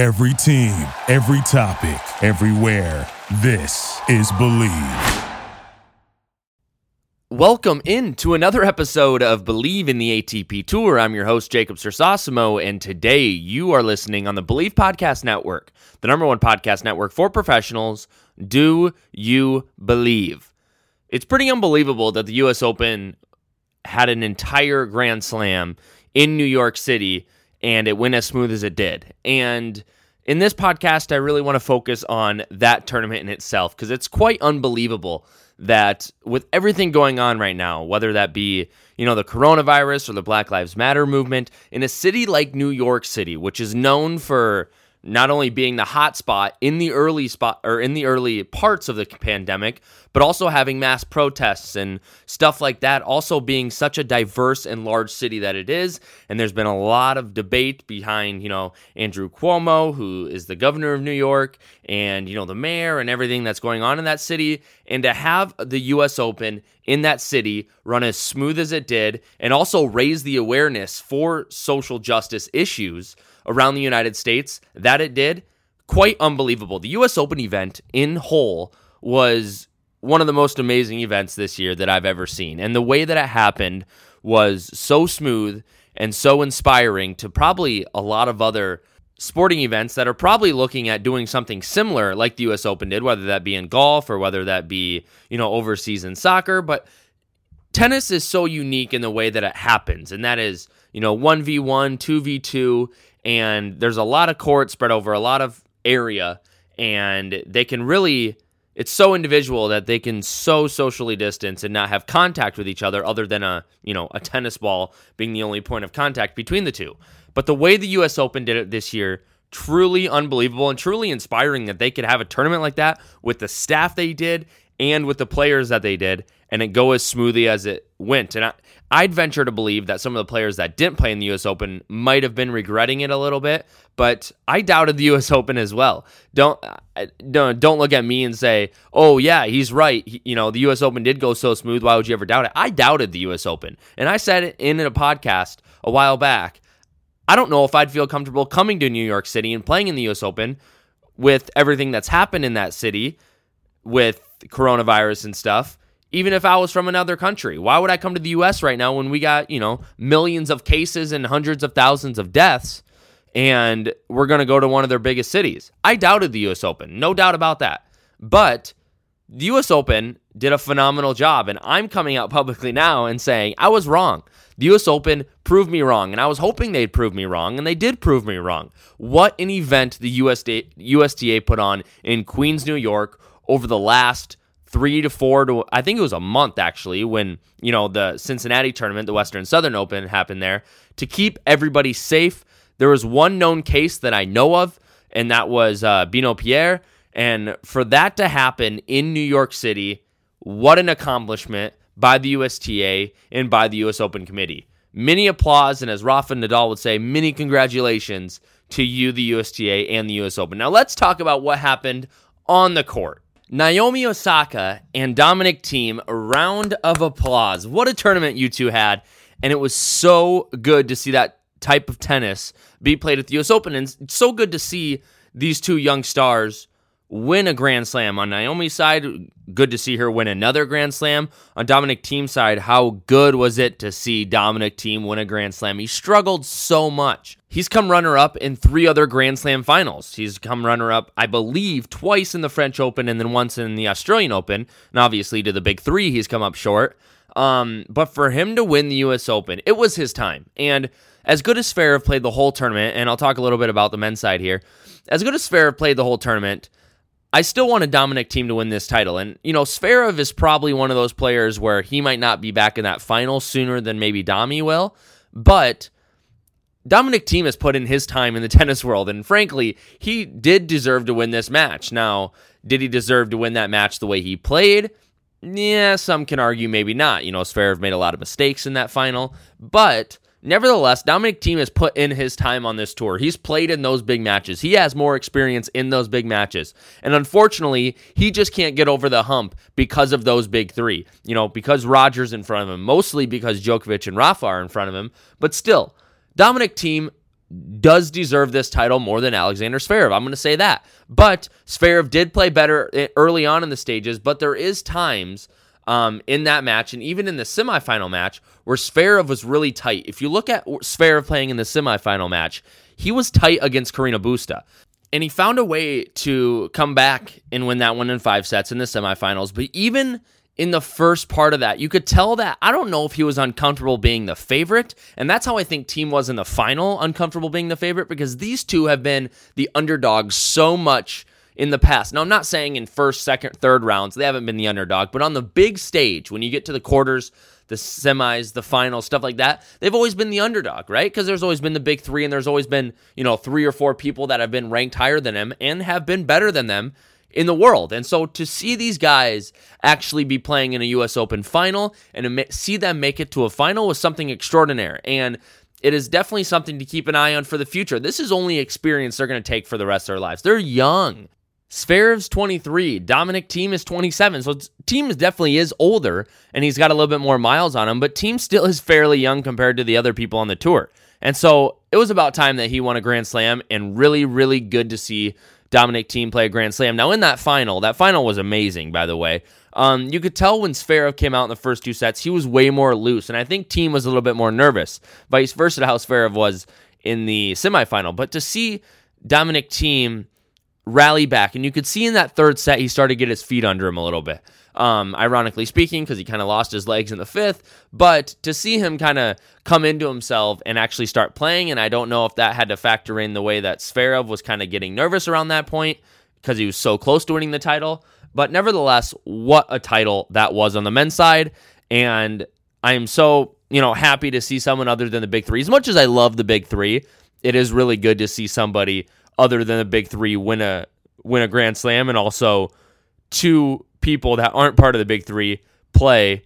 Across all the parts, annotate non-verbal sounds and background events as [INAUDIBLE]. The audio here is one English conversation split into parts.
Every team, every topic, everywhere. This is Bleav. Welcome in to another episode of Bleav in the ATP Tour. I'm your host, Jacob Cersosimo, and today you are listening on the Bleav Podcast Network, the number one podcast network for professionals. Do you believe? It's pretty unbelievable that the U.S. Open had an entire Grand Slam in New York City and it went as smooth as it did. And in this podcast, I really want to focus on that tournament in itself because it's quite unbelievable that with everything going on right now, whether that be, you know, the coronavirus or the Black Lives Matter movement, in a city like New York City, which is known for not only being the hot spot in the early spot or in the early parts of the pandemic, but also having mass protests and stuff like that, also being such a diverse and large city that it is. And there's been a lot of debate behind, you know, Andrew Cuomo, who is the governor of New York, and, you know, the mayor and everything that's going on in that city. And to have the US Open in that city run as smooth as it did, and also raise the awareness for social justice issues around the United States that it did, quite unbelievable. The US Open event in whole was one of the most amazing events this year that I've ever seen. And the way that it happened was so smooth and so inspiring to probably a lot of other sporting events that are probably looking at doing something similar like the US Open did, whether that be in golf or whether that be, you know, overseas in soccer, but tennis is so unique in the way that it happens and that is, you know, 1v1, 2v2 and there's a lot of court spread over a lot of area and they can really it's so individual that they can so socially distance and not have contact with each other other than a you know a tennis ball being the only point of contact between the two. But the way the US Open did it this year truly unbelievable and truly inspiring that they could have a tournament like that with the staff they did and with the players that they did and it go as smoothly as it went. And I, I'd venture to believe that some of the players that didn't play in the U.S. Open might have been regretting it a little bit, but I doubted the [LAUGHS] U.S. Open as well. Don't don't don't look at me and say, "Oh yeah, he's right." He, you know, the U.S. Open did go so smooth. Why would you ever doubt it? I doubted the U.S. Open, and I said it in a podcast a while back. I don't know if I'd feel comfortable coming to New York City and playing in the U.S. Open with everything that's happened in that city with coronavirus and stuff even if I was from another country. Why would I come to the US right now when we got, you know, millions of cases and hundreds of thousands of deaths and we're going to go to one of their biggest cities? I doubted the US Open, no doubt about that. But the US Open did a phenomenal job and I'm coming out [LAUGHS] publicly now and saying I was wrong. The US Open proved me wrong and I was hoping they'd prove me wrong and they did prove me wrong. What an event the USDA, USTA put on in Queens, New York over the last three to four to I think it was a month actually when you know the Cincinnati tournament, the Western Southern Open happened there to keep everybody safe. There was one known case that I know of, and that was uh, Benoit Paire. And for that to happen in New York City, what an accomplishment by the USTA and by the US Open Committee. Many applause, and as Rafa Nadal would say, many congratulations to you, the USTA and the US Open. Now let's talk about what happened on the court. Naomi Osaka and Dominic Thiem, a round of applause. What a tournament you two had. And it was so good to see that type of tennis be played at the US Open. And so good to see these two young stars win a Grand Slam. On Naomi's side, good to see her win another Grand Slam. On Dominic Thiem's side, how good was it to see Dominic Thiem win a Grand Slam? He struggled so much. He's come runner up in three other Grand Slam finals. He's come runner up, I believe, twice in the French Open and then once in the Australian Open. And obviously, to the big three, he's come up short. Um, but for him to win the U.S. Open, it was his time. And as good as Zverev played the whole tournament, and I'll talk a little bit about the men's side here. As good as Zverev played the whole tournament, I still want a Dominic Thiem to win this title. And, you know, Zverev is probably one of those players where he might not be back in that final sooner than maybe Domi will. But Dominic Thiem has put in his time in the [LAUGHS] tennis world. And frankly, he did deserve to win this match. Now, did he deserve to win that match the way he played? Yeah, some can argue maybe not. You know, Zverev made a lot of mistakes in that final. But Nevertheless, Dominic Thiem has put in his time on this tour. He's played in those big matches. He has more experience in those big matches. And unfortunately, he just can't get over the hump because of those big three. You know, because Rogers in front of him, mostly because Djokovic and Rafa are in front of him. But still, Dominic Thiem does deserve this title more than Alexander Zverev. I'm going to say that. But Zverev did play better eh, early on in the stages, but there is times um, in that match and even in the semifinal match where Zverev was really tight. If you look at Zverev playing in the semifinal match, he was tight against Carreño Busta. And he found a way to come back and win that one in five sets in the semifinals. But even in the first part of that. You could tell that I don't know if he was uncomfortable being the favorite, and that's how I think Thiem was in the final, uncomfortable being the favorite because these two have been the underdogs so much in the past. Now I'm not saying in first, second, third rounds they haven't been the underdog, but on the big stage when you get to the quarters, the semis, the finals, stuff like that, they've always been the underdog, right? Because there's always been the big 3 and there's always been, you know, three or four people that have been ranked higher than them and have been better than them in the world. And so to see these guys actually be playing in a US Open final and see them make it to a final was something extraordinary. And it is definitely something to keep an eye on for the future. This is only experience they're going to take for the rest of their lives. They're young. Zverev's 23, Dominic Thiem is 27. So Thiem definitely is older and he's got a little bit more miles on him, but Thiem still is fairly young compared to the other people on the tour. And so it was about time that he won a Grand Slam and really, really good to see Dominic Thiem play a Grand Slam. Now, in that final, that final was amazing, by the way. Um, you could tell when Zverev came out in the first two sets, he was way more loose, and I think Thiem was a little bit more nervous, vice versa to how Zverev was in the semifinal. But to see Dominic Thiem rally back, and you could see in that third set, he started to get his feet under him a little bit um, ironically speaking, because he kind of lost his legs in the fifth. But to see him kind of come into himself and actually start playing, and I don't know if that had to factor in the way that Zverev was kind of getting nervous around that point because he was so close to winning the title. But nevertheless, what a title that was on the men's side. And I am so, you know, happy to see someone other than the big three. As much as I love the big three, it is really good to see somebody other than the big three win a win a grand slam and also two people that aren't part of the big three play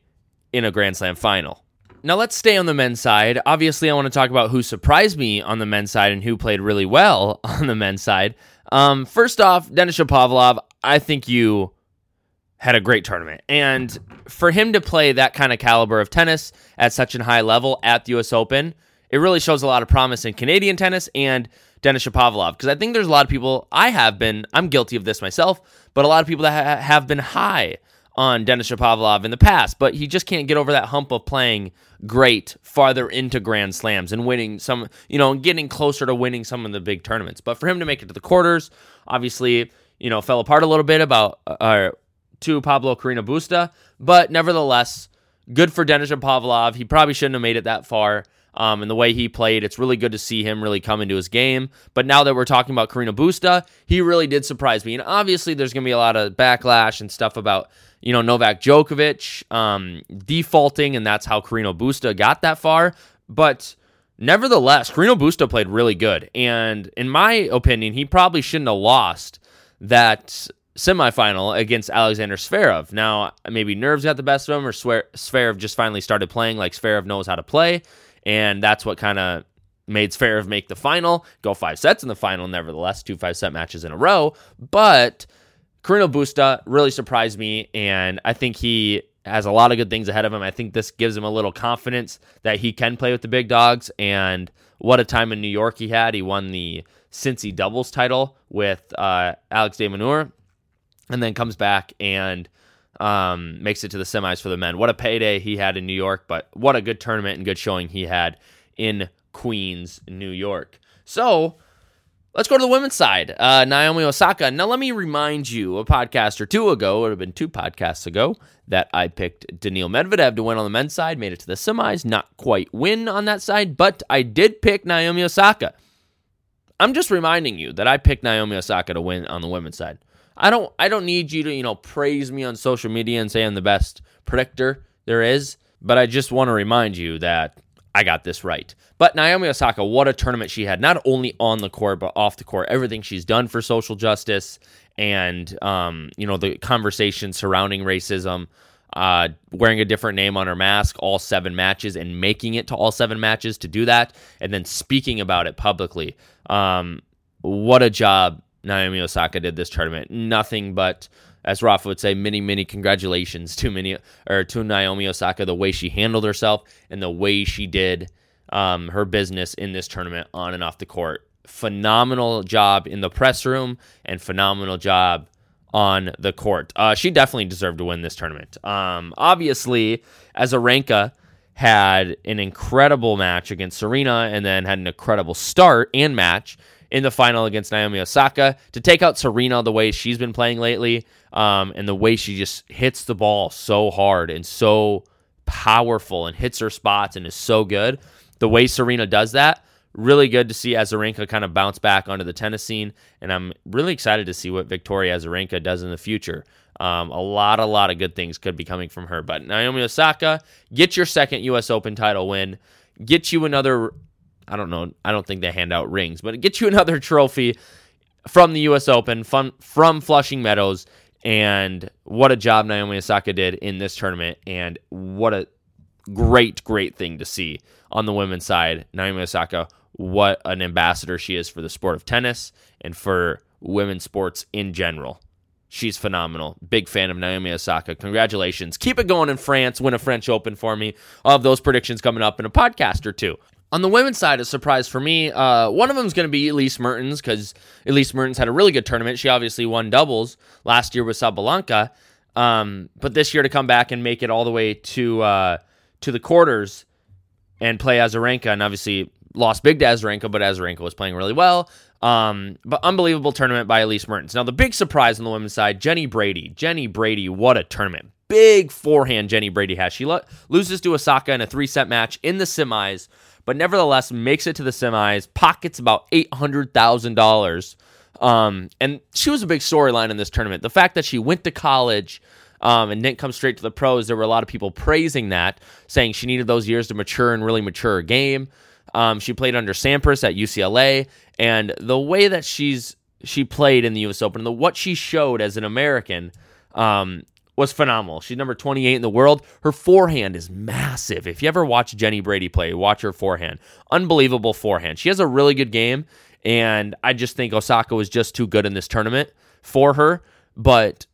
in a Grand Slam final. Now let's stay on the men's side. Obviously, I want to talk about who surprised me on the men's side and who played really well [LAUGHS] on the men's side. Um, first off, Denis Shapovalov, I think you had a great tournament. And for him to play that kind of caliber of tennis at such a high level at the US Open, it really shows a lot of promise in Canadian tennis and Denis Shapovalov. Because I think there's a lot of people, I have been, I'm guilty of this myself, but a lot of people that ha- have been high on Denis Shapovalov in the past, but he just can't get over that hump of playing great farther into Grand Slams and winning some, you know, getting closer to winning some of the big tournaments. But for him to make it to the quarters, obviously, you know, fell apart a little bit about uh, to Pablo Carreño Busta, but nevertheless, good for Denis Shapovalov. He probably shouldn't have made it that far um, and the way he played. It's really good to see him really come into his game. But now that we're talking about Carreño Busta, he really did surprise me. And obviously, there's going to be a lot of backlash and stuff about you know Novak Djokovic um, defaulting, and that's how Carreño Busta got that far. But nevertheless, Carreño Busta played really good, and in my opinion, he probably shouldn't have lost that semifinal against Alexander Zverev. Now, maybe nerves got the best of him, or Zverev just finally started playing like Zverev knows how to play and that's what kind of made Zverev make the final, go five sets in the final, nevertheless, two five set matches in a row. But Carreño Busta really surprised me, and I think he has a lot of good things ahead of him. I think this gives him a little confidence that he can play with the big dogs. And what a time in New York he had. He won the Cincy doubles title with uh, Alex de Minaur, and then comes back and um, makes it to the semis for the men. What a payday he had in New York, but what a good tournament and good showing he had in Queens, New York. So let's go to the women's side. Uh, Naomi Osaka. Now, let me remind you a podcast or two ago, it would have been two podcasts ago, that I picked Daniil Medvedev to win on the men's side, made it to the semis, not quite win on that side, but I did pick Naomi Osaka. I'm just reminding you that I picked Naomi Osaka to win on the women's side. I don't I don't need you to, you know, praise me on social media and say I'm the best predictor there is, but I just want to remind you that I got this right. But Naomi Osaka, what a tournament she had, not only on the court, but off the court. Everything she's done for social justice and, um, you know, the conversation surrounding racism, uh, wearing a different name on her mask, all seven matches, and making it to all seven matches to do that, and then speaking about it publicly. Um, what a job Naomi Osaka did this tournament. Nothing but, as Rafa would say, many, many congratulations to many or to Naomi Osaka, the way she handled herself and the way she did um, her business in this tournament on and off the court. Phenomenal job in the press room and phenomenal job on the court. Uh, she definitely deserved to win this tournament. Um, obviously, Azarenka had an incredible match against Serena and then had an incredible start and match in the final against Naomi Osaka to take out Serena the way she's been playing lately um, and the way she just hits the ball so hard and so powerful and hits her spots and is so good. The way Serena does that, really good to see Azarenka kind of bounce back onto the tennis scene. And I'm really excited to see what Victoria Azarenka does in the future. Um, a lot, a lot of good things could be coming from her. But Naomi Osaka, get your second U.S. Open title win. Get you another, I don't know, I don't think they hand out rings, but get you [LAUGHS] another trophy from the U.S. Open from, from Flushing Meadows. And what a job Naomi Osaka did in this tournament. And what a great, great thing to see on the women's side. Naomi Osaka, what an ambassador she is for the sport of tennis and for women's sports in general. She's phenomenal. Big fan of Naomi Osaka. Congratulations. Keep it going in France. Win a French Open for me. Have those predictions coming up in a podcast or two. On the women's side, a surprise for me. Uh, one of them is going to be Elise Mertens because Elise Mertens had a really good tournament. She obviously won doubles last year with Sabalenka, um, but this year to come back and make it all the way to uh, to the quarters and play Azarenka, and obviously lost big to Azarenka, but Azarenka was playing really well. Um, but unbelievable tournament by Elise Mertens. Now, the big surprise on the women's side, Jenny Brady. Jenny Brady, what a tournament. Big forehand Jenny Brady has. She lo- loses to Osaka in a three set match in the semis, but nevertheless makes it to the semis, pockets about $800,000. Um, and she was a big storyline in this tournament. The fact that she went to college um, and didn't come straight to the pros, there were a lot of people praising that, saying she needed those years to mature and really mature her game. Um, she played under Sampras at UCLA, and the way that she's she played in the U.S. Open, the what she showed as an American, um, was phenomenal. She's number 28 in the world. Her forehand is massive. If you ever watch Jenny Brady play, watch her forehand. Unbelievable forehand. She has a really good game, and I just think Osaka was just too good in this tournament for her. But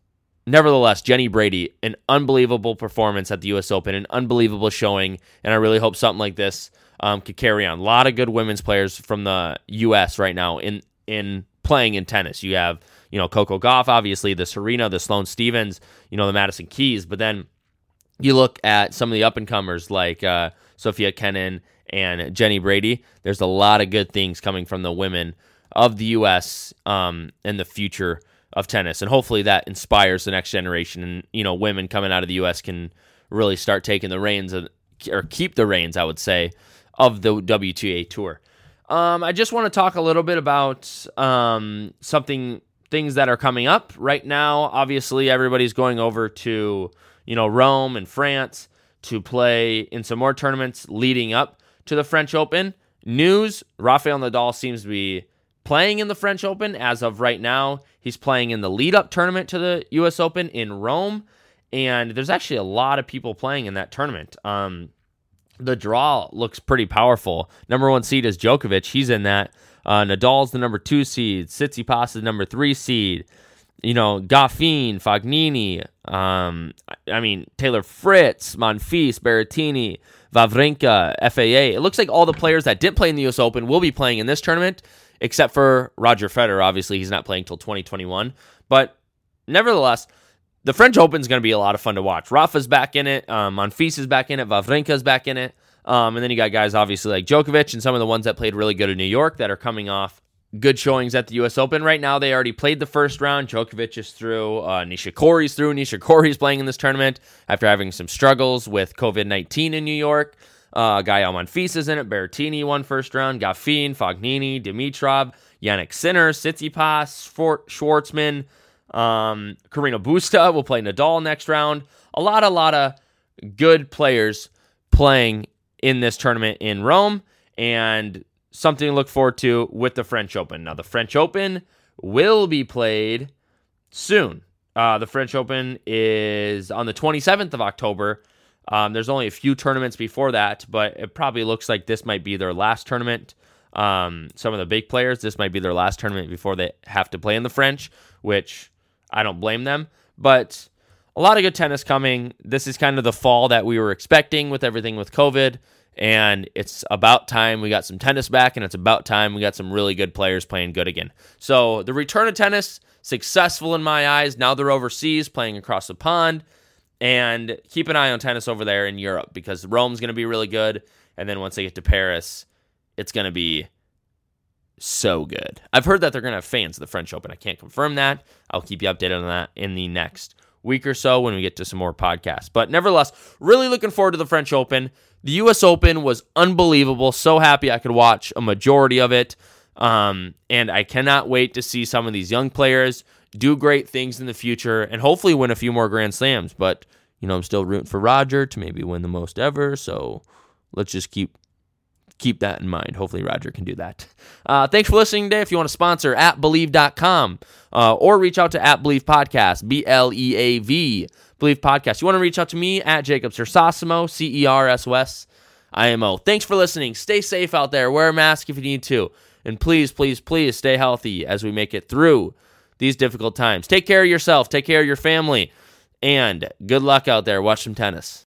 nevertheless, Jenny Brady, an unbelievable performance at the U.S. Open, an unbelievable showing, and I really hope something like this um, could carry on. A lot of good women's players from the U.S. right now in in playing in tennis. You have you know Coco Gauff, obviously the Serena, the Sloane Stevens, you know the Madison Keys, but then you look at some of the up and comers like uh, Sofia Kenin and Jenny Brady. There's a lot of good things coming from the women of the U.S. Um, and the future of tennis, and hopefully that inspires the next generation. And you know, women coming out of the U.S. can really start taking the reins of, or keep the reins, I would say, of the WTA Tour. Um, I just want to talk a little bit about um, something, things that are coming up right now. Obviously, everybody's going over to you know Rome and France to play in some more tournaments leading up to the French Open. News: Rafael Nadal seems to be playing in the French Open as of right now. He's playing in the lead up tournament to the U.S. Open in Rome, and there's actually a lot of people playing in that tournament. Um, the draw looks pretty powerful. Number one seed is Djokovic. He's in that. Uh, Nadal's the number two seed. Tsitsipas is the number three seed. You know, Goffin, Fognini. Um, I mean, Taylor Fritz, Monfils, Berrettini, Wawrinka, FAA. It looks like all the players that didn't play in the U.S. Open will be playing in this tournament, except for Roger Federer. Obviously, he's not playing till 2021. But nevertheless, the French Open is going to be a lot of fun to watch. Rafa's back in it. Um, Monfils is back in it. Wawrinka's back in it. Um, and then you got guys obviously like Djokovic and some of the ones that played really good in New York that are coming off good showings at the U.S. Open. Right now, they already played the first round. Djokovic is through. Uh, Nishikori's through. Nishikori's playing in this tournament after having some struggles with COVID 19 in New York. Uh, Gael Monfils is in it. Berrettini won first round. Goffin, Fognini, Dimitrov, Jannik Sinner, Tsitsipas, Schwartzman, um, Busta will play Nadal next round. A lot, a lot of good players playing in this tournament in Rome, and something to look forward to with the French Open. Now, the French Open will be played soon. Uh, the French Open is on the 27th of October. Um, there's only a few tournaments before that, but it probably looks like this might be their last tournament. Um, some of the big players, this might be their last tournament before they have to play in the French, which I don't blame them. But a lot of good tennis coming. This is kind of the fall that we were expecting with everything with COVID. And it's about time we got some tennis back, and it's about time we got some really good players playing good again. So the return of tennis, successful in my eyes. Now they're overseas playing across the pond. And keep an eye on tennis over there in Europe because Rome's going to be really good. And then once they get to Paris, it's going to be so good. I've heard that they're going to have fans of the French Open. I can't confirm that. I'll keep you updated on that in the next week or so when we get to some more podcasts. But nevertheless, really looking forward to the French Open. The U.S. Open was unbelievable. So happy I could watch a majority of it. Um, and I cannot wait to see some of these young players do great things in the future and hopefully win a few more Grand Slams. But, you know, I'm still rooting for Roger to maybe win the most ever. So let's just keep keep that in mind. Hopefully, Roger can do that. Uh, thanks for listening today. If you want to sponsor at Bleav.com uh, or reach out to at Bleav Podcast, B L E A V, Bleav Podcast. You want to reach out to me at Jacob Cersosimo, C E R S O S I M O. Thanks for listening. Stay safe out there. Wear a mask if you need to. And please, please, please stay healthy as we make it through these difficult times. Take care of yourself, take care of your family, and good luck out there. Watch some tennis.